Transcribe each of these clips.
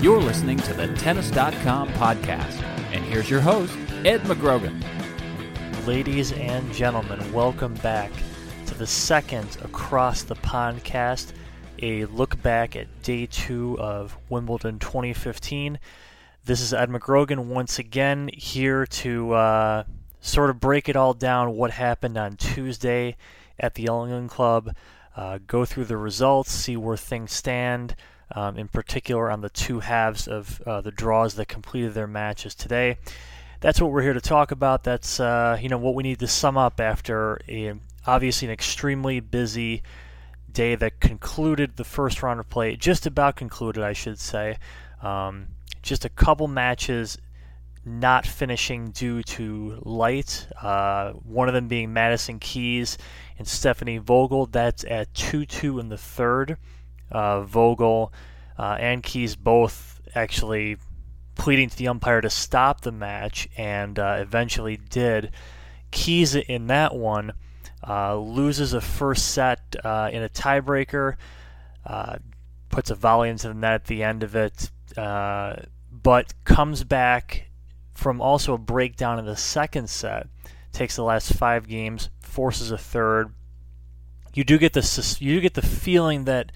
You're listening to the Tennis.com podcast. And here's your host, Ed McGrogan. Ladies and gentlemen, welcome back to the second Across the Pondcast, a look back at day two of Wimbledon 2015. This is Ed McGrogan once again here to uh, sort of break it all down what happened on Tuesday at the All England Club, uh, go through the results, see where things stand um, in particular on the two halves of uh, the draws that completed their matches today. That's what we're here to talk about. That's uh, you know what we need to sum up after a, obviously an extremely busy day that concluded the first round of play, just about concluded, I should say. Um, just a couple matches not finishing due to light. Uh, one of them being Madison Keys and Stefanie Vogele. That's at 2 2 in the third uh, Vogele uh, and Keys both actually pleading to the umpire to stop the match and uh, eventually did. Keys in that one uh, loses a first set uh, in a tiebreaker, puts a volley into the net at the end of it, but comes back from also a breakdown in the second set. Takes the last five games, forces a third. You do get the you do get the feeling that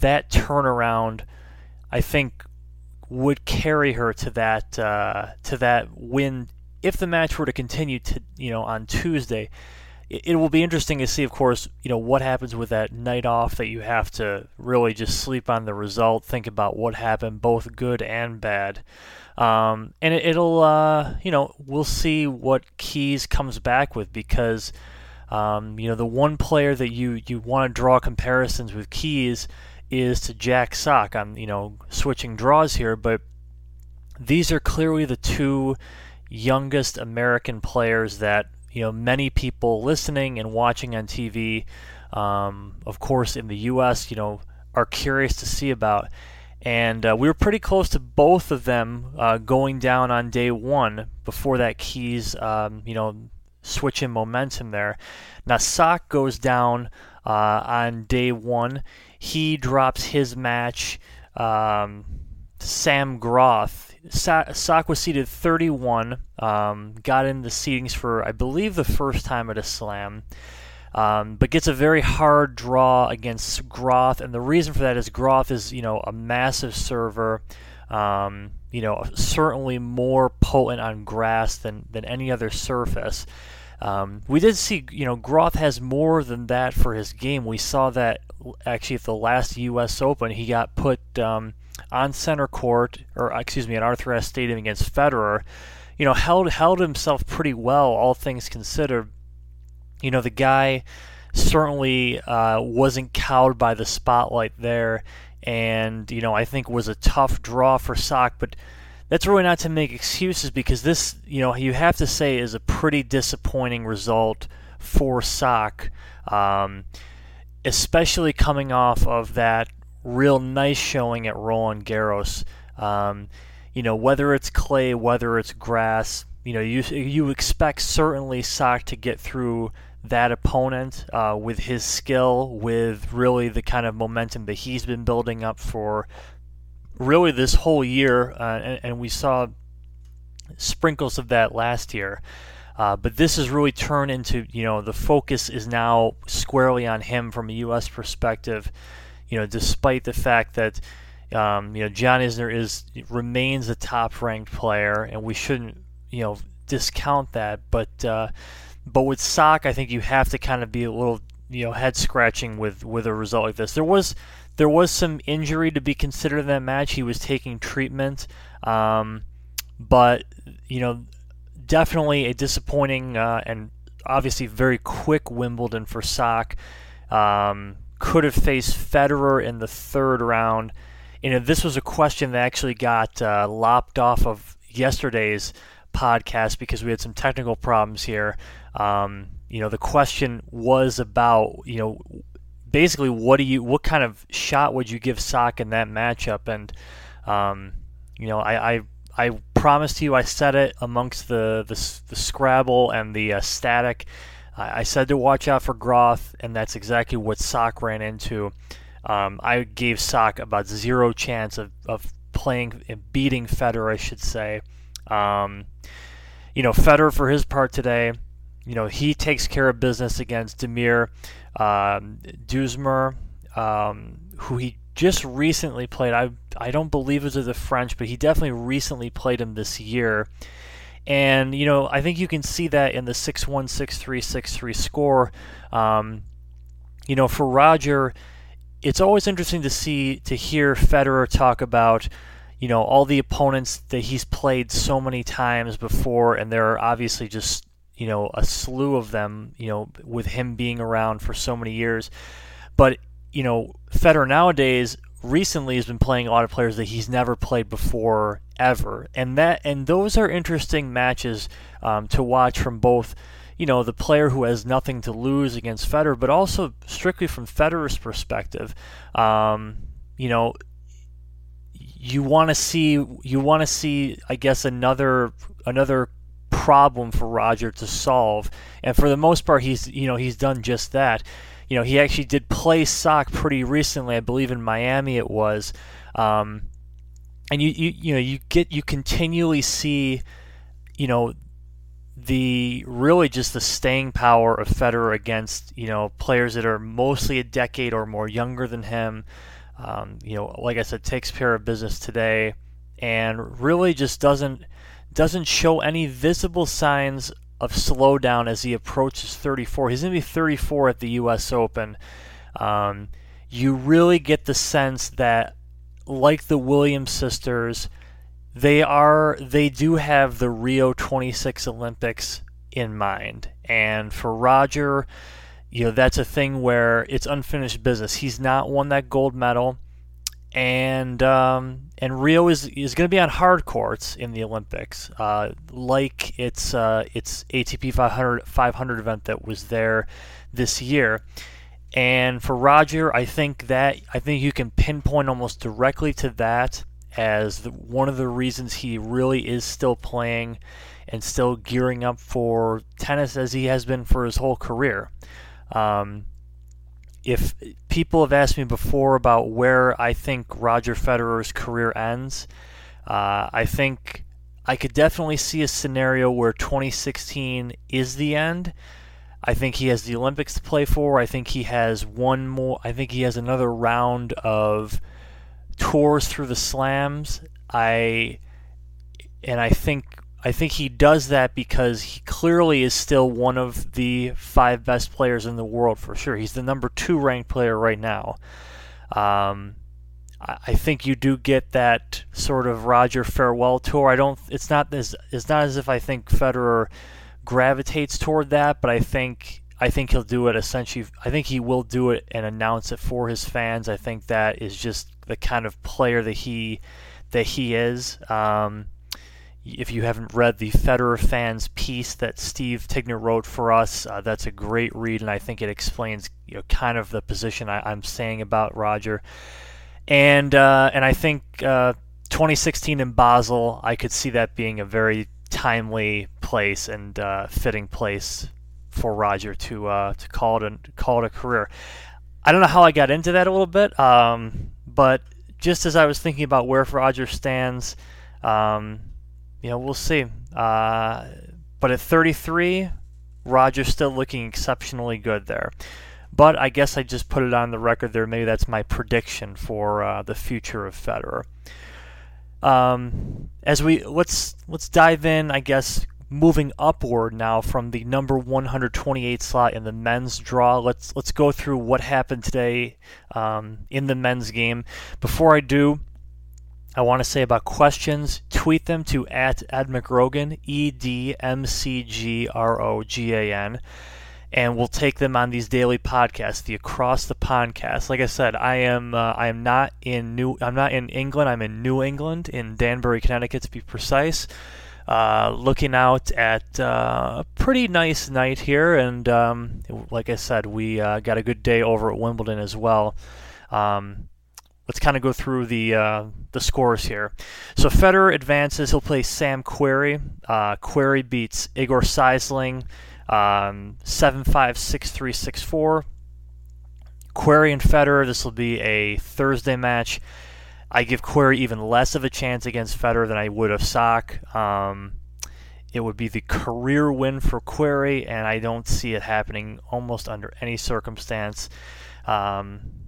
that turnaround, I think, would carry her to that uh, to that win if the match were to continue to you know on Tuesday. It, it, will be interesting to see, of course, you know what happens with that night off that you have to really just sleep on the result, think about what happened, both good and bad. Um, and it, will uh, you know, we'll see what Keys comes back with because, um, you know, the one player that you, you want to draw comparisons with Keys is to Jack Sock. I'm, you know, switching draws here, but these are clearly the two youngest American players that, you know, many people listening and watching on TV, um, of course, in the U.S., you know, are curious to see about. And uh, we were pretty close to both of them uh, going down on day one before that Keys, um, you know, switch in momentum there. Now, Sock goes down uh, on day one he drops his match. Um, Sam Groth. Sa- Sock was seeded 31, um, got in the seedings for, I believe, the first time at a slam, um, but gets a very hard draw against Groth. And the reason for that is Groth is, you know, a massive server. Um, you know, certainly more potent on grass than, than any other surface. Um, we did see, you know, Groth has more than that for his game. We saw that actually at the last U.S. Open. He got put um, on center court, or excuse me, at Arthur Ashe Stadium against Federer. You know, held held himself pretty well, all things considered. You know, the guy certainly uh, wasn't cowed by the spotlight there, and you know, I think was a tough draw for Sock, but that's really not to make excuses because this, you know, you have to say is a pretty disappointing result for Sock, um, especially coming off of that real nice showing at Roland Garros. Um, you know, whether it's clay, whether it's grass, you know, you you expect certainly Sock to get through that opponent uh, with his skill, with really the kind of momentum that he's been building up for really this whole year, uh, and, and, we saw sprinkles of that last year. Uh, but this has really turned into, you know, the focus is now squarely on him from a U.S. perspective. You know, despite the fact that, um, you know, John Isner is remains a top-ranked player, and we shouldn't, you know, discount that. But uh, but with Sock, I think you have to kind of be a little, you know, head scratching with with a result like this. There was there was some injury to be considered in that match. He was taking treatment, um, but you know, definitely a disappointing uh, and obviously very quick Wimbledon for Sock. Um, could have faced Federer in the third round. You know, this was a question that actually got uh, lopped off of yesterday's podcast because we had some technical problems here. Um, you know, the question was about, you know, basically what do you, what kind of shot would you give Sock in that matchup? And, um, you know, I, I, I promised you, I said it amongst the, the, the Scrabble and the uh, static. I, I said to watch out for Groth, and that's exactly what Sock ran into. Um, I gave Sock about zero chance of, of playing, beating Federer, I should say. Um, you know, Federer, for his part today, you know, he takes care of business against Damir um, Dzumhur, um, who he just recently played. I I don't believe it was the French, but he definitely recently played him this year. And you know, I think you can see that in the six-one, six-three, six-three score. Um, you know, for Roger, it's always interesting to see to hear Federer talk about you know all the opponents that he's played so many times before, and there are obviously just you know a slew of them. You know, with him being around for so many years, but you know Federer nowadays recently has been playing a lot of players that he's never played before ever, and that and those are interesting matches um, to watch from both. You know, the player who has nothing to lose against Federer, but also strictly from Federer's perspective. Um, you know, you want to see you want to see I guess another another problem for Roger to solve. And for the most part he's you know he's done just that. You know he actually did play sock pretty recently I believe in Miami it was. Um, and you, you you know you get you continually see you know the really just the staying power of Federer against you know players that are mostly a decade or more younger than him. Um, you know, like I said, takes care of business today, and really just doesn't doesn't show any visible signs of slowdown as he approaches 34. He's going to be 34 at the U.S. Open. Um, you really get the sense that, like the Williams sisters, they are they do have the Rio 26 Olympics in mind, and for Roger you know that's a thing where it's unfinished business. He's not won that gold medal, and um, and Rio is is going to be on hard courts in the Olympics, uh, like its uh, its ATP 500 500 event that was there this year. And for Roger, I think that I think you can pinpoint almost directly to that as the, one of the reasons he really is still playing and still gearing up for tennis as he has been for his whole career. Um, if people have asked me before about where I think Roger Federer's career ends, uh, I think I could definitely see a scenario where 2016 is the end. I think he has the Olympics to play for. I think he has one more. I think he has another round of tours through the slams. I and I think I think he does that because he clearly is still one of the five best players in the world for sure. He's the number two ranked player right now. Um, I think you do get that sort of Roger farewell tour. I don't. It's not as. It's not as if I think Federer gravitates toward that, but I think I think he'll do it essentially. I think he will do it and announce it for his fans. I think that is just the kind of player that he that he is. Um, if you haven't read the Federer fans piece that Steve Tignor wrote for us, uh, that's a great read, and I think it explains you know, kind of the position I, am saying about Roger. And uh, and I think uh, 2016 in Basel, I could see that being a very timely place and uh, fitting place for Roger to uh, to call it a, call it a career. I don't know how I got into that a little bit, um, but just as I was thinking about where Roger stands. Um, you know, we'll see. Uh, but at 33, Roger's still looking exceptionally good there. But I guess I just put it on the record there. Maybe that's my prediction for uh, the future of Federer. Um, as we let's let's dive in, I guess, moving upward now from the number 128 slot in the men's draw. Let's let's go through what happened today um, in the men's game. Before I do, I want to say about questions. Tweet them to at Ed McGrogan, E D M C G R O G A N and we'll take them on these daily podcasts, the Across the Pondcast. Like I said, I am uh, I am not in New I'm not in England. I'm in New England, in Danbury, Connecticut, to be precise. Uh, looking out at uh, a pretty nice night here, and um, like I said, we uh, got a good day over at Wimbledon as well. Um, let's kind of go through the uh, the scores here. So Federer advances. He'll play Sam Querrey. Uh, Querrey beats Igor Sijsling. Um, 756364. Querrey and Federer, this will be a Thursday match. I give Querrey even less of a chance against Federer than I would of Sock. Um, it would be the career win for Querrey, and I don't see it happening almost under any circumstance. Um,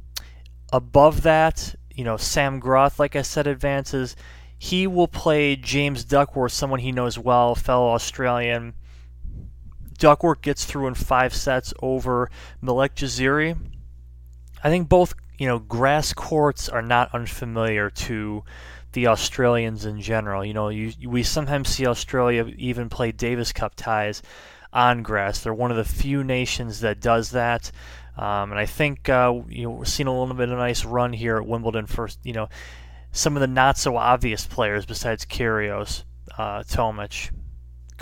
above that, you know, Sam Groth, like I said, advances. He will play James Duckworth, someone he knows well, fellow Australian. Duckworth gets through in five sets over Malek Jaziri. I think both, you know, grass courts are not unfamiliar to the Australians in general. You know, you, we sometimes see Australia even play Davis Cup ties on grass. They're one of the few nations that does that. Um, and I think uh, you know we're seeing a little bit of a nice run here at Wimbledon for you know some of the not so obvious players besides Kyrgios, uh, Tomic.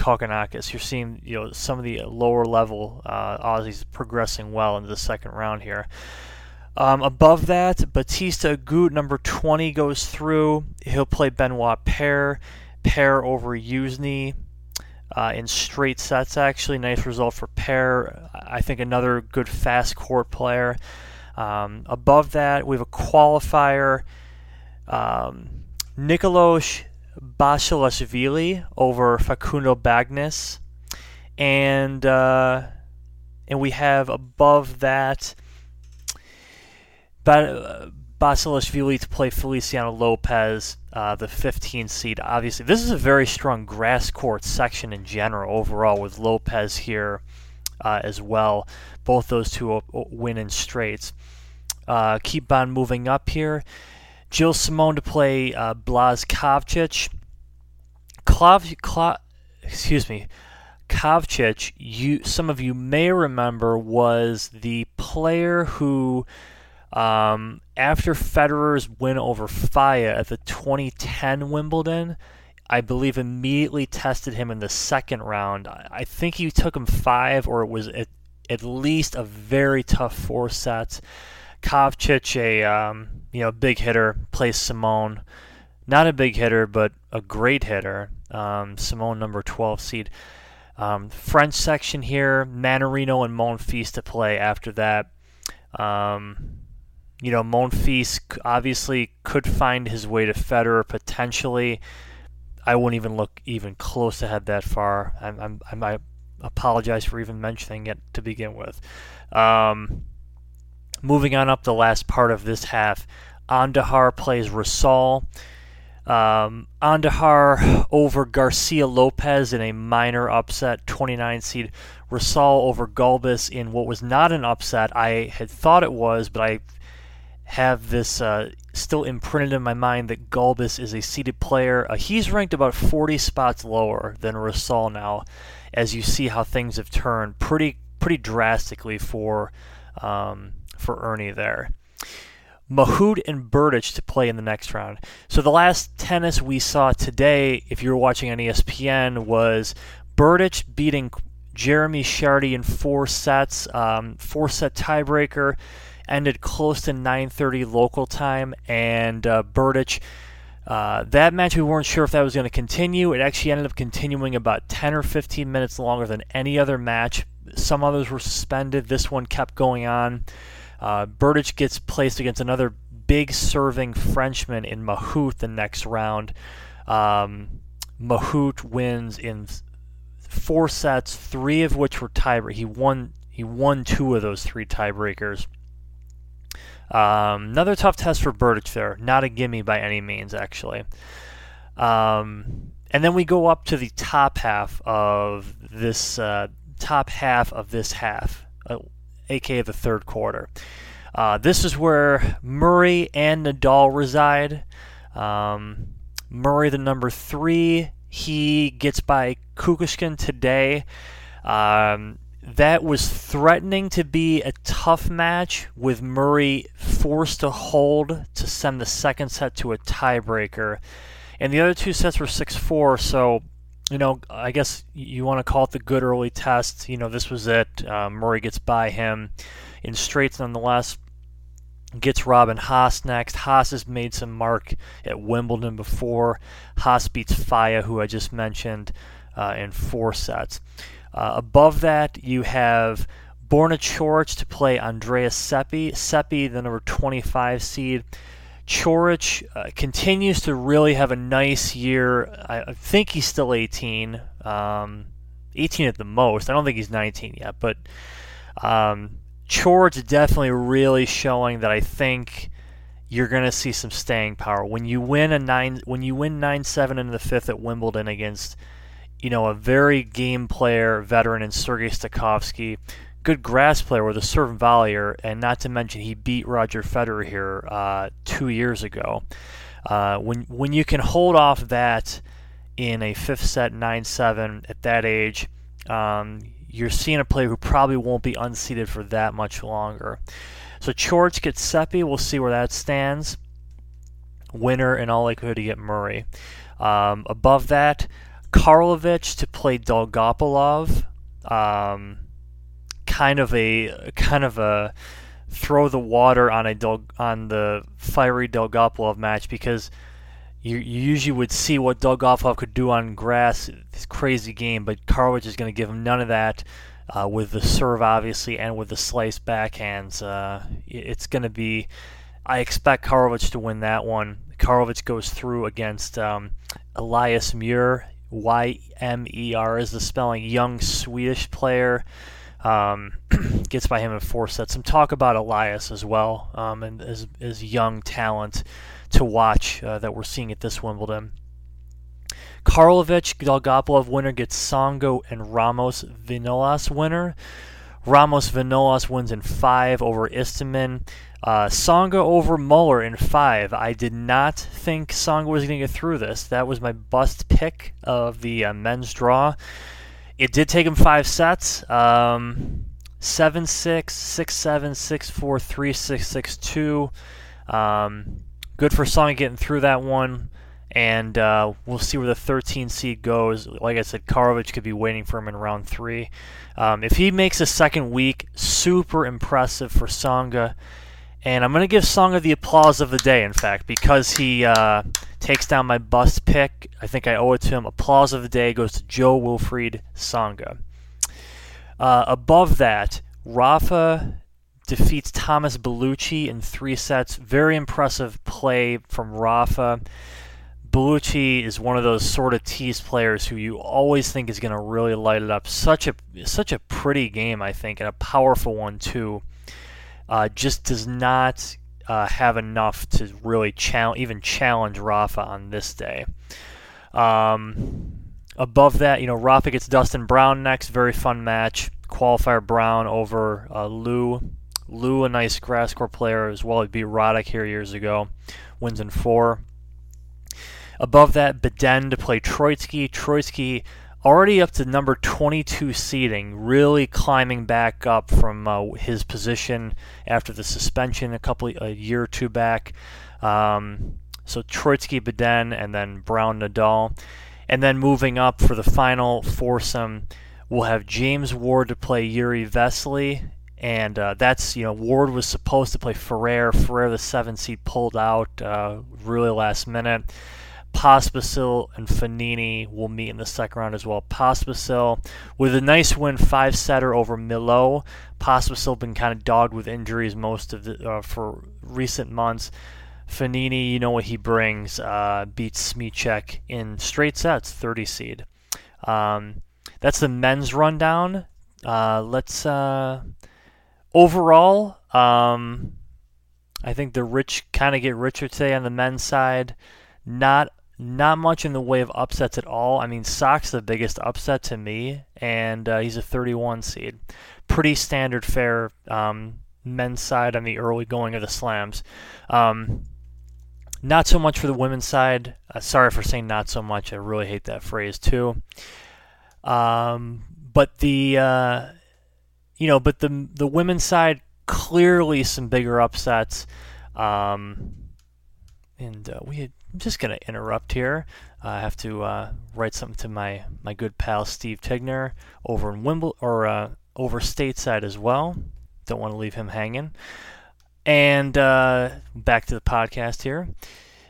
You're seeing you know some of the lower level uh, Aussies progressing well into the second round here. Um, above that, Bautista Agut, number 20, goes through. He'll play Benoit Paire. Paire over Youzhny uh, in straight sets, actually. Nice result for Paire. I think another good fast court player. Um, above that, we have a qualifier. Um, Nikoloz Basilashvili over Facundo Bagnis. And uh, and we have above that ba- Basilashvili to play Feliciano Lopez, uh, the 15 seed. Obviously, this is a very strong grass court section in general overall with Lopez here uh, as well. Both those two win in straights. Uh, keep on moving up here. Gilles Simon to play uh, Blaz Kavcic. Klav, Klav, excuse me, Kavcic, you some of you may remember was the player who, um, after Federer's win over Falla at the 2010 Wimbledon, I believe immediately tested him in the second round. I think he took him five, or it was at, at least a very tough four sets. Kavcic, a um, you know big hitter, plays Simone. Not a big hitter, but a great hitter. Um, Simon, number 12 seed. Um, French section here, Mannarino and Monfils to play after that. Um, you know, Monfils obviously could find his way to Federer potentially. I wouldn't even look even close to head that far. I'm, I'm, I apologize for even mentioning it to begin with. Um, moving on up the last part of this half, Andujar plays Rosol. Um, Andujar over Garcia Lopez in a minor upset, 29 seed. Rosol over Gulbis in what was not an upset. I had thought it was, but I have this uh, still imprinted in my mind that Gulbis is a seeded player. Uh, he's ranked about 40 spots lower than Rosol now, as you see how things have turned pretty pretty drastically for um, for Ernie there. Mahut and Berdych to play in the next round. So the last tennis we saw today, if you were watching on ESPN, was Berdych beating Jeremy Chardy in four sets, um, four set tiebreaker, ended close to 9:30 local time, and uh, Berdych. Uh, that match, we weren't sure if that was going to continue. It actually ended up continuing about 10 or 15 minutes longer than any other match. Some others were suspended. This one kept going on. Uh, Berdych gets placed against another big serving Frenchman in Mahut the next round. Um, Mahut wins in four sets, three of which were tiebreakers. He won. He won two of those three tiebreakers. Um, another tough test for Berdych there. Not a gimme by any means, actually. Um, and then we go up to the top half of this uh, top half of this half, uh, aka the third quarter. Uh, this is where Murray and Nadal reside. Um, Murray, the number three, he gets by Kukushkin today. Um, that was threatening to be a tough match with Murray forced to hold to send the second set to a tiebreaker. And the other two sets were 6 4, so, you know, I guess you want to call it the good early test. You know, this was it. Uh, Murray gets by him in straights nonetheless. Gets Robin Haase next. Haase has made some mark at Wimbledon before. Haase beats Falla, who I just mentioned, uh, in four sets. Uh, above that, you have Borna Coric to play Andreas Seppi. Seppi, the number 25 seed. Coric uh, continues to really have a nice year. I, I think he's still 18, um, 18 at the most. I don't think he's 19 yet, but um, Coric definitely really showing that I think you're going to see some staying power when you win a nine when you win nine seven in the fifth at Wimbledon against you know a very game player veteran in Sergei Stakhovsky good grass player with a serve and volleyer, and not to mention he beat Roger Federer here uh, two years ago. Uh, when when you can hold off that in a fifth set, nine seven at that age, um, you're seeing a player who probably won't be unseated for that much longer. So Coric gets Seppi. We'll see where that stands. Winner in all likelihood to get Murray. Um, above that, Karlovic to play Dolgopolov. Um, kind of a kind of a throw the water on a Del, on the fiery Dolgopolov match because you, you usually would see what Dolgopolov could do on grass, this crazy game, but Karlovic is going to give him none of that. Uh, with the serve, obviously, and with the slice backhands, uh, it's going to be. I expect Karlovic to win that one. Karlovic goes through against um, Elias Ymer. Y M E R is the spelling. Young Swedish player. Um, gets by him in four sets. Some talk about Elias as well, um, and as, as young talent to watch uh, that we're seeing at this Wimbledon. Karlovic, Dolgopolov winner gets Tsonga and Ramos Vinolas winner. Ramos Vinolas wins in five over Istomin. Uh, Tsonga over Muller in five. I did not think Tsonga was going to get through this. That was my bust pick of the uh, men's draw. It did take him five sets. Um, 7 6, 6 7, 6 4, 3 6, 6 2. Um, good for Tsonga getting through that one. And uh, we'll see where the 13 seed goes. Like I said, Karlovic could be waiting for him in round three. Um, if he makes a second week, super impressive for Tsonga. And I'm going to give Tsonga the applause of the day, in fact, because he uh, takes down my bust pick. I think I owe it to him. Applause of the day goes to Jo-Wilfried Tsonga. Uh, above that, Rafa defeats Thomaz Bellucci in three sets. Very impressive play from Rafa. Bellucci is one of those sort of tease players who you always think is going to really light it up. Such a such a pretty game, I think, and a powerful one too. Uh, just does not uh, have enough to really challenge, even challenge Rafa on this day. Um, above that, you know, Rafa gets Dustin Brown next. Very fun match. Qualifier Brown over uh, Lu. Lu, a nice grass court player as well. He beat Roddick here years ago. Wins in four. Above that, Bedene to play Troitsky. Troicki already up to number 22 seeding, really climbing back up from uh, his position after the suspension a couple a year or two back. Um, so Troicki, Bedene, and then Brown, Nadal, and then moving up for the final foursome, we'll have James Ward to play Jiri Vesely. And uh, that's, you know, Ward was supposed to play Ferrer. Ferrer, the seven seed, pulled out uh, really last minute. Pospisil and Fognini will meet in the second round as well. Pospisil with a nice win, five setter over Milo. Pospisil been kind of dogged with injuries most of the uh, for recent months. Fognini, you know what he brings. Uh, beats Smyczek in straight sets, 30 seed. Um, that's the men's rundown. Uh, let's uh, overall. Um, I think the rich kind of get richer today on the men's side. Not not much in the way of upsets at all. I mean, Sock's the biggest upset to me, and uh, he's a 31 seed. Pretty standard fare um, men's side on the early going of the slams. Um, not so much for the women's side. Uh, sorry for saying not so much. I really hate that phrase too. Um, but the uh, you know, but the the women's side clearly some bigger upsets. Um, and uh, we had, I'm just gonna interrupt here. Uh, I have to uh, write something to my my good pal Steve Tignor over in Wimble or uh, over stateside as well. Don't want to leave him hanging. And uh, back to the podcast here.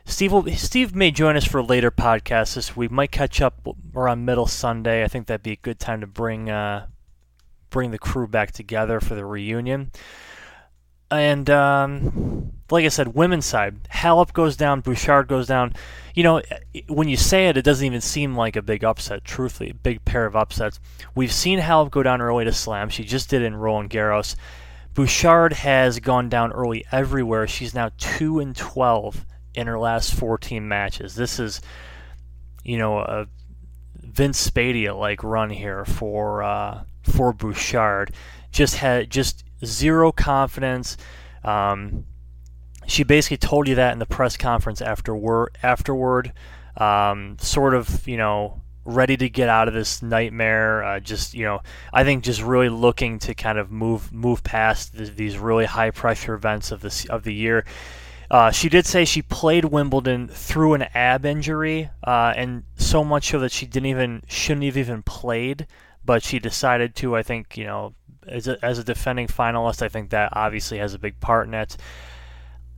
Steve will, Steve may join us for a later podcast this. Might catch up around middle Sunday. I think that'd be a good time to bring uh, bring the crew back together for the reunion. And um, like I said, women's side, Halep goes down, Bouchard goes down. You know, when you say it, it doesn't even seem like a big upset. Truthfully, big pair of upsets. We've seen Halep go down early to slam. She just did in Roland Garros. Bouchard has gone down early everywhere. She's now two and twelve in her last 14 matches. This is, you know, a Vince Spadea like run here for uh, for Bouchard. Just had just zero confidence. Um, she basically told you that in the press conference afterward. Afterward, um, sort of, you know, ready to get out of this nightmare. Uh, just, you know, I think just really looking to kind of move move past th- these really high pressure events of this of the year. Uh, she did say she played Wimbledon through an ab injury, uh, and so much so that she didn't even shouldn't have even played, but she decided to. I think you know, as a, as a defending finalist, I think that obviously has a big part in it.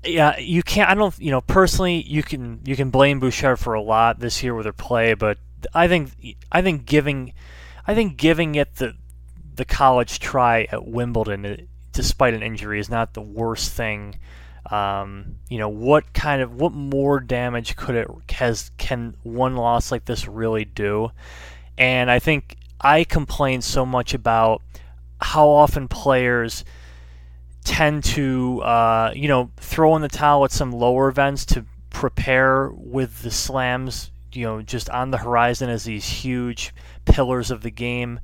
Yeah, you can't. I don't. You know, personally, you can you can blame Bouchard for a lot this year with her play, but I think I think giving I think giving it the the college try at Wimbledon, despite an injury, is not the worst thing um, you know, what kind of what more damage could it has can one loss like this really do? And I think I complain so much about how often players tend to, uh, you know, throw in the towel at some lower events to prepare with the slams, you know, just on the horizon as these huge pillars of the game.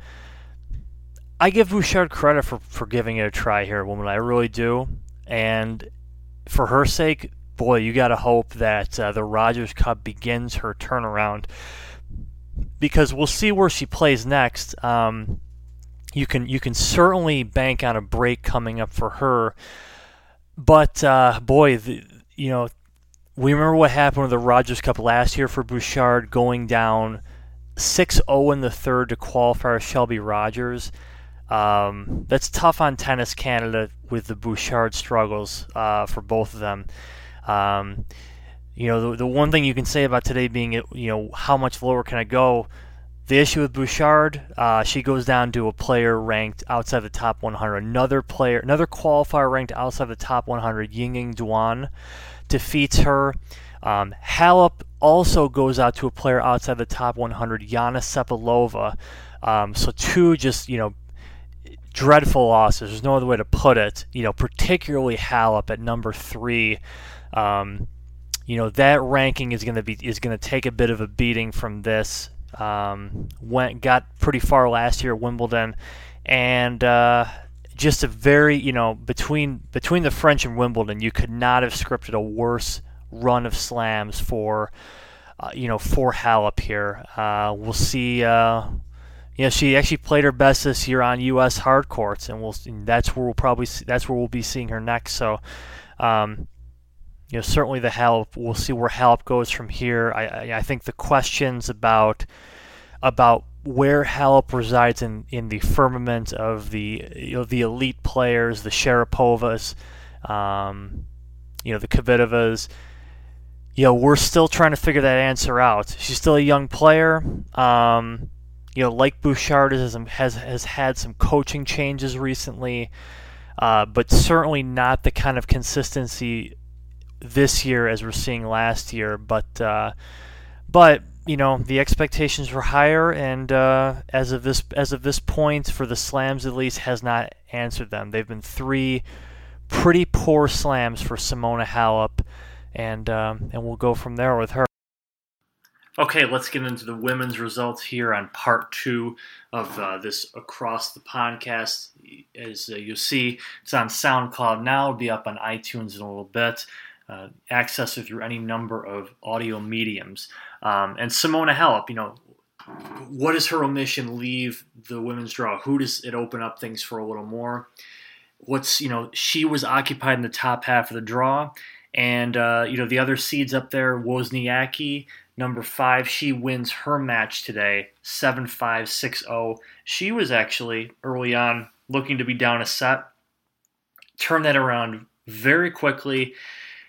I give Bouchard credit for, for giving it a try here, woman. I really do. And for her sake, boy, you got to hope that uh, the Rogers Cup begins her turnaround because we'll see where she plays next. Um, you can you can certainly bank on a break coming up for her, but uh, boy, the, you know, we remember what happened with the Rogers Cup last year for Bouchard going down 6-0 in the third to qualify Shelby Rogers. Um, that's tough on Tennis Canada with the Bouchard struggles uh, for both of them. Um, you know, the, the one thing you can say about today being, you know, how much lower can I go? The issue with Bouchard, uh, she goes down to a player ranked outside the top 100. Another player, another qualifier ranked outside the top 100, Yingying Duan, defeats her. Um, Halep also goes out to a player outside the top 100, Jana Cepelova. Um, so two just you know dreadful losses. There's no other way to put it. You know, particularly Halep at number three. Um, you know that ranking is going to be is going to take a bit of a beating from this. Um, went got pretty far last year at Wimbledon, and uh, just a very you know between between the French and Wimbledon, you could not have scripted a worse run of slams for. Uh, you know, for Halep here. Uh, we'll see. Uh, you know, she actually played her best this year on U.S. hard courts, and we'll that's where we'll probably see, that's where we'll be seeing her next. So, um, you know, certainly the help. We'll see where Halep goes from here. I, I, think the questions about about where Halep resides in, in the firmament of the you know the elite players, the Sharapovas, um, you know the Kvitovas. You know, we're still trying to figure that answer out. She's still a young player. Um, you know, like Bouchard has has, has had some coaching changes recently, uh, but certainly not the kind of consistency this year as we're seeing last year. But uh, but you know the expectations were higher, and uh, as of this as of this point, for the slams at least, has not answered them. They've been three pretty poor slams for Simona Halep, and um, and we'll go from there with her. Okay, let's get into the women's results here on part two of uh, this Across the Pondcast. As uh, you'll see, it's on SoundCloud now. It'll be up on iTunes in a little bit. Uh, access it through any number of audio mediums. Um, and Simona Halep, you know, what does her omission leave the women's draw? Who does it open up things for a little more? What's, you know, she was occupied in the top half of the draw. And, uh, you know, the other seeds up there, Wozniacki, number five, she wins her match today, 7 5 6 0. She was actually early on looking to be down a set, turned that around very quickly.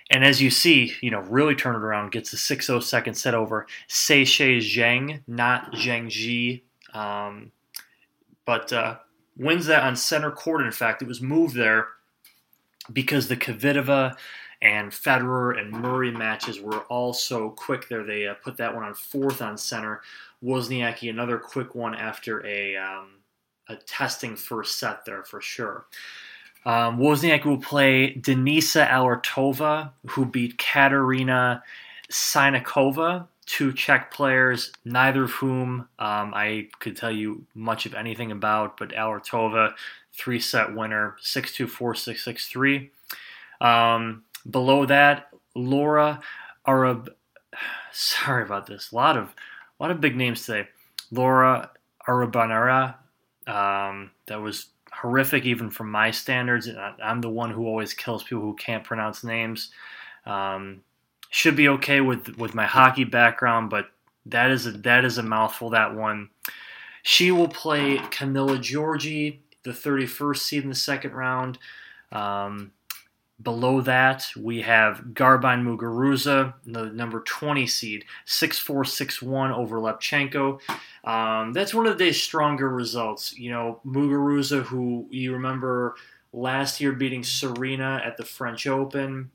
And as you see, you know, really turn it around, gets the 6 0 second set over Saisai Zheng, not Zheng Jie. Um, but uh, wins that on center court. In fact, it was moved there because the Kvitova and Federer and Murray matches were all so quick there. They uh, put that one on fourth on center. Wozniacki, another quick one after a, um, a testing first set there for sure. Um, Wozniacki will play Denisa Allertova, who beat Katerina Siniakova, two Czech players, neither of whom um, I could tell you much of anything about, but Allertova, three set winner, 6 2 4 6 6 3. Um, Below that, Laura Arab. Sorry about this. A lot of a lot of big names today. Laura Arabonara. Um, that was horrific even from my standards. And I'm the one who always kills people who can't pronounce names. Um, should be okay with with my hockey background, but that is a that is a mouthful. That one. She will play Camila Giorgi, the 31st seed in the second round. Um, Below that, we have Garbine Muguruza, the number 20 seed, 6-4-6-1 over Lepchenko. Um, that's one of the day's stronger results. You know, Muguruza, who you remember last year beating Serena at the French Open.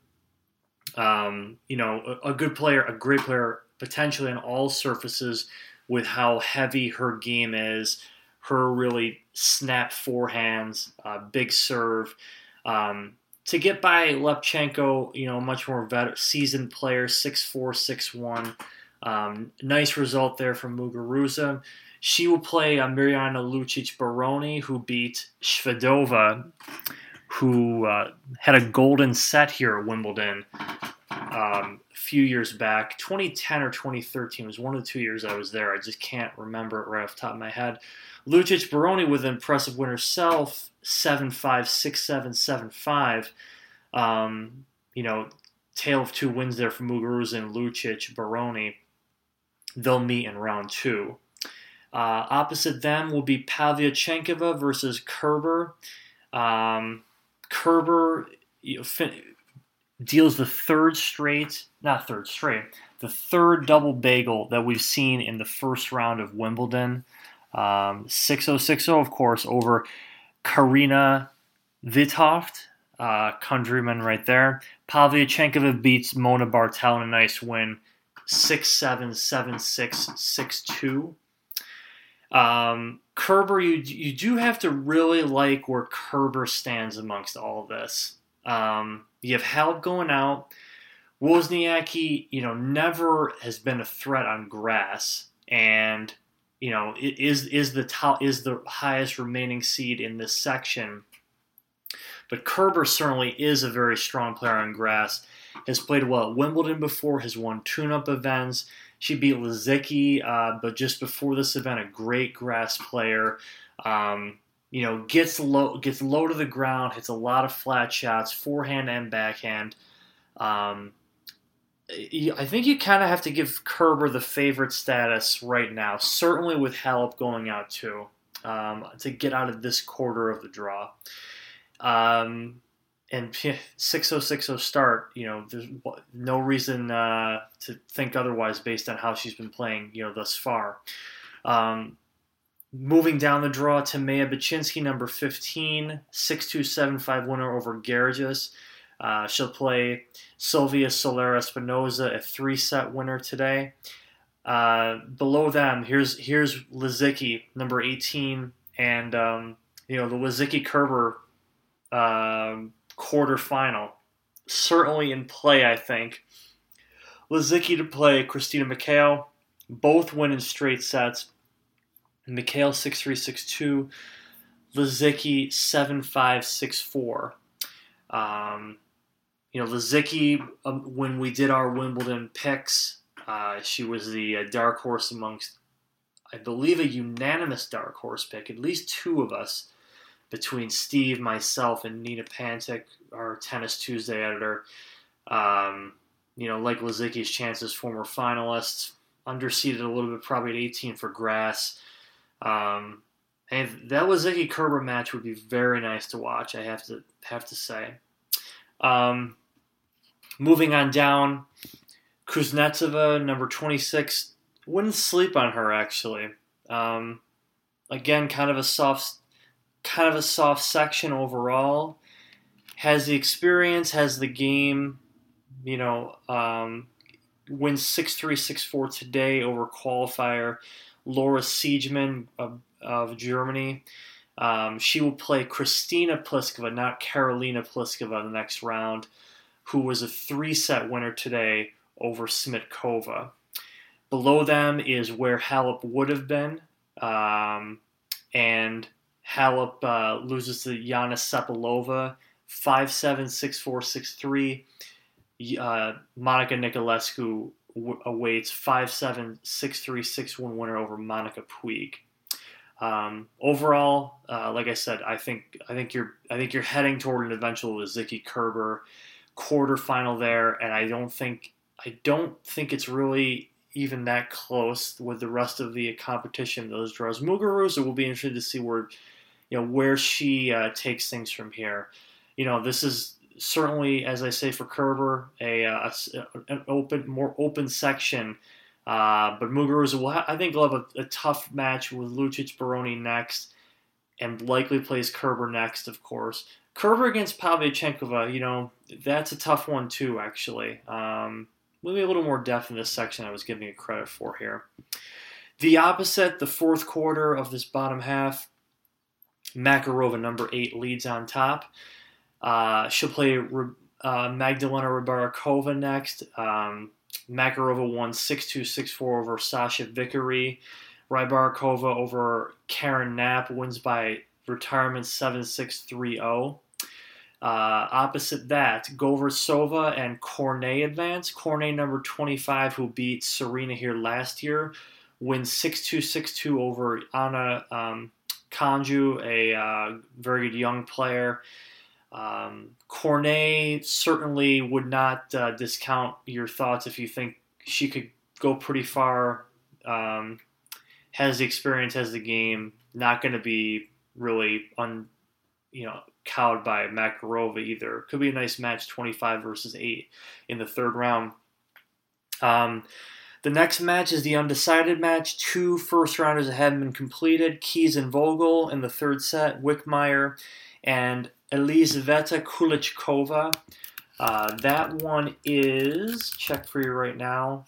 Um, you know, a, a, good player, a great player, potentially on all surfaces with how heavy her game is. Her really snap forehands, uh, big serve. Um, to get by Lepchenko, you know, much more vet- seasoned player, six four, six one. Um, nice result there from Muguruza. She will play uh, Mirjana Lucic Baroni, who beat Shvedova, who uh, had a golden set here at Wimbledon um, a few years back. 2010 or 2013 was one of the two years I was there. I just can't remember it right off the top of my head. Lucic Baroni with an impressive win herself, 7 5, 6 7, 7 5. Um, you know, tale of two wins there for Muguruza and Lucic Baroni. They'll meet in round two. Uh, opposite them will be Pavlyuchenkova versus Kerber. Um, Kerber you know, fin- deals the third straight, not third straight, the third double bagel that we've seen in the first round of Wimbledon. Um, 6060, of course, over Carina Witthoeft, uh, countryman right there. Pavlyuchenkova beats Mona Barthel in a nice win, 6 7 7 6 6 2. Um, Kerber, you, you do have to really like where Kerber stands amongst all this. Um, you have Halep going out. Wozniacki, you know, never has been a threat on grass, and you know, is is the top is the highest remaining seed in this section. But Kerber certainly is a very strong player on grass. Has played well at Wimbledon before. Has won tune-up events. She beat Lisicki, uh, but just before this event, a great grass player. Um, you know, gets low, gets low to the ground, hits a lot of flat shots, forehand and backhand. Um, I think you kind of have to give Kerber the favorite status right now, certainly with Halep going out too, um, to get out of this quarter of the draw. Um, and 6060 start, you know, there's no reason uh, to think otherwise based on how she's been playing, you know, thus far. Um, moving down the draw, Timea Bacsinszky, number 15, 6275 winner over Goerges. Uh, she'll play Silvia Soler Espinosa, a three set winner today. Uh, below them, here's here's Lisicki, number 18, and um, you know the Lisicki Kerber um, quarterfinal. Certainly in play, I think. Lisicki to play Christina McHale, both win in straight sets. McHale 6 3 6 2, Lisicki 7 5 6 4. Um, you know, Lisicki, um, when we did our Wimbledon picks, uh, she was the uh, dark horse amongst, I believe, a unanimous dark horse pick. At least two of us, between Steve, myself, and Nina Pantic, our Tennis Tuesday editor. Um, you know, like Lisicki's chances, former finalists, underseeded a little bit, probably at 18 for grass. Um, and that Lisicki Kerber match would be very nice to watch. I have to have to say. Um, moving on down, Kuznetsova, number 26. Wouldn't sleep on her actually. Um, again, kind of a soft, kind of a soft section overall. Has the experience, has the game. You know, um, wins 6 3 6 4 today over qualifier Laura Siegemund of, of Germany. Um, she will play Kristyna Pliskova, not Karolina Pliskova, in the next round, who was a three set winner today over Smitkova. Below them is where Halep would have been, um, and Halep uh, loses to Jana Cepelova 5 7 6 4 6 3. Uh, Monica Niculescu w- awaits 5 7 6 3 6 1 winner over Monica Puig. Um, overall, uh, like I said, I think I think you're I think you're heading toward an eventual Lisicki Kerber quarterfinal there, and I don't think I don't think it's really even that close with the rest of the competition. Those draws, Muguruza will be interested to see where you know where she uh, takes things from here. You know, this is certainly, as I say for Kerber, a, uh, an open, more open section. Uh, but Muguruza will, ha- I think, will have a, a, tough match with Lucic Baroni next, and likely plays Kerber next, of course. Kerber against Pavlyuchenkova, you know, that's a tough one too, actually. Um, maybe a little more depth in this section I was giving it credit for here. The opposite, the fourth quarter of this bottom half, Makarova, number eight, leads on top. Uh, she'll play uh, Magdalena Rybarikova next. Um, Makarova won 6 2 6 4 over Sachia Vickery. Rybarikova over Karin Knapp wins by retirement 7 6 3 0. Uh, opposite that, Govortsova and Cornet advance. Cornet, number 25, who beat Serena here last year, wins 6 2 6 2 over Ana um, Konjuh, a uh, very good young player. Um, Cornet certainly would not uh, discount your thoughts if you think she could go pretty far. Um, has the experience, has the game. Not going to be really un, you know, cowed by Makarova either. Could be a nice match, 25 versus 8 in the third round. Um, the next match is the undecided match. Two first rounders that have been completed. Keys and Vogele in the third set. Wickmeyer and Elizaveta Kulichkova. Uh, that one is, check for you right now.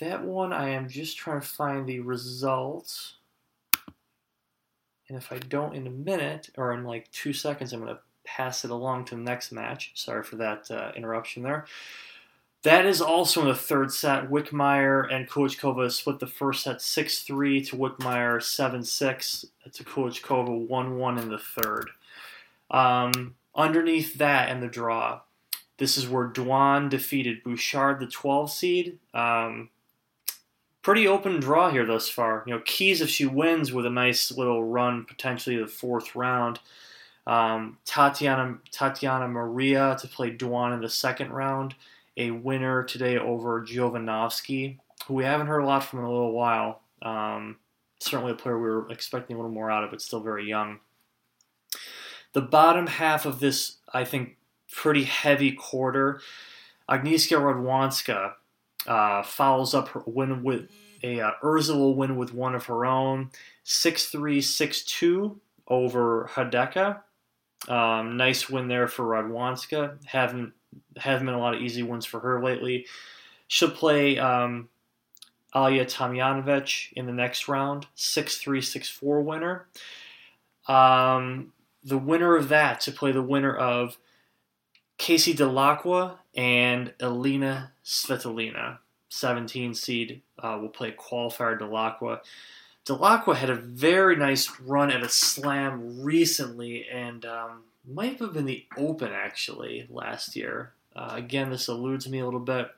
That one, I am just trying to find the results. And if I don't in a minute, or in like two seconds, I'm going to pass it along to the next match. Sorry for that uh, interruption there. That is also in the third set. Wickmeyer and Kulichkova split the first set 6 3 to Wickmeyer 7 6 to Kulichkova 1 1 in the third. Um, underneath that and the draw, this is where Duan defeated Bouchard, the 12 seed. Um, pretty open draw here thus far. You know, Keys, if she wins with a nice little run, potentially the fourth round. Um, Tatiana Tatiana Maria to play Duan in the second round a winner today over Jovanovski, who we haven't heard a lot from in a little while. Um, certainly a player we were expecting a little more out of, but still very young. The bottom half of this, I think, pretty heavy quarter, Agnieszka Radwanska uh, follows up her win with a uh, will win with one of her own, 6-3, 6-2 over Hradecka. Um, nice win there for Radwanska. Haven't haven't been a lot of easy ones for her lately. She'll play um, Ajla Tomljanovic in the next round, 6 3 6 4 winner. Um, the winner of that to play the winner of Casey Dellacqua and Elena Svitolina. 17 seed uh, will play qualifier Dellacqua. Dellacqua had a very nice run at a slam recently, and um, might have been the Open actually last year. Uh, again, this eludes me a little bit.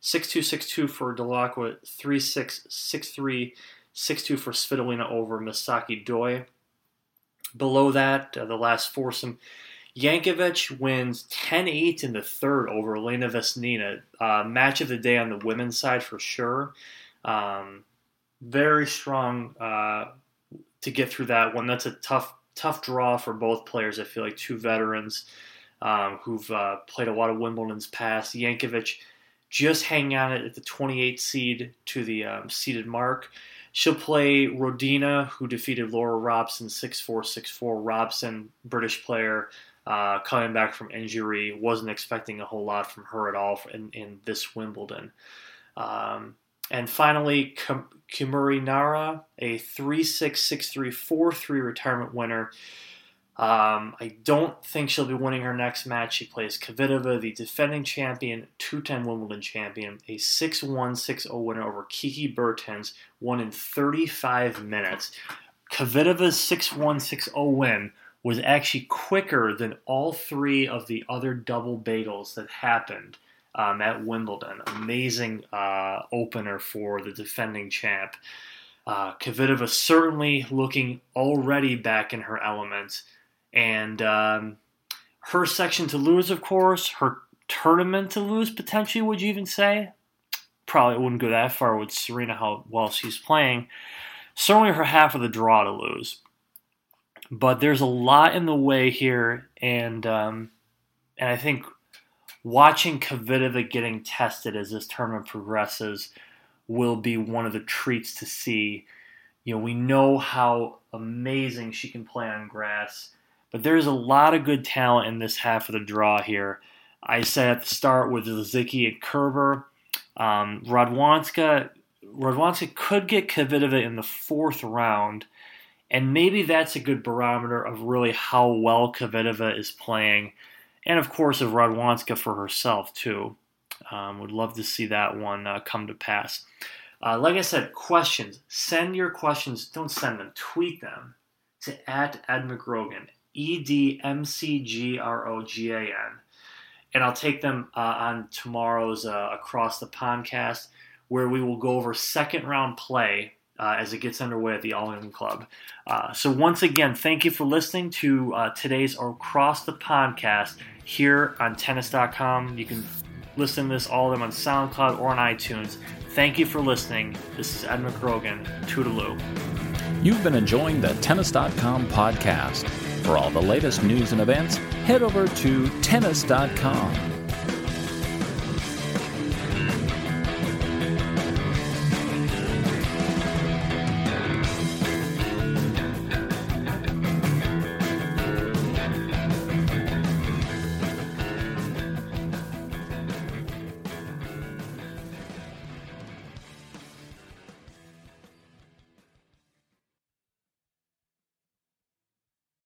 6262 for Dellacqua, 3663, 62 for Svitolina over Misaki Doi. Below that, uh, the last foursome, Jankovic wins 10 8 in the third over Elena Vesnina. Uh, match of the day on the women's side for sure. Um, very strong uh, to get through that one. That's a tough, tough draw for both players. I feel like two veterans um, who've uh, played a lot of Wimbledon's past. Jankovic just hanging on at the 28 seed to the um, seeded mark. She'll play Rodina, who defeated Laura Robson 6 4 6 4. Robson, British player, uh, coming back from injury. Wasn't expecting a whole lot from her at all in, in this Wimbledon. Um, and finally, Kurumi Nara, a 3 6 6 3 4 3 retirement winner. Um, I don't think she'll be winning her next match. She plays Kvitova, the defending champion, two-time Wimbledon champion, a 6-1, 6-0 winner over Kiki Bertens, won in 35 minutes. Kvitova's 6-1, 6-0 win was actually quicker than all three of the other double bagels that happened um, at Wimbledon. Amazing uh, opener for the defending champ. Uh, Kvitova certainly looking already back in her element. And um, her section to lose, of course, her tournament to lose potentially, would you even say? Probably wouldn't go that far with Serena how well she's playing. Certainly her half of the draw to lose. But there's a lot in the way here, and um, and I think watching Kvitova getting tested as this tournament progresses will be one of the treats to see. You know, we know how amazing she can play on grass. But there's a lot of good talent in this half of the draw here. I said at the start with Lisicki and Kerber. Um, Radwanska, Radwanska could get Kvitova in the fourth round, and maybe that's a good barometer of really how well Kvitova is playing, and of course of Radwanska for herself too. Um, would love to see that one uh, come to pass. Uh, like I said, questions. Send your questions. Don't send them. Tweet them to at Ed McGrogan, E D M C G R O G A N. And I'll take them uh, on tomorrow's uh, Across the Pondcast, where we will go over second round play uh, as it gets underway at the All England Club. Uh, so, once again, thank you for listening to uh, today's Across the Pondcast here on tennis.com. You can listen to this, all of them on SoundCloud or on iTunes. Thank you for listening. This is Ed McGrogan. Toodaloo. You've been enjoying the Tennis.com podcast. For all the latest news and events, head over to Tennis.com.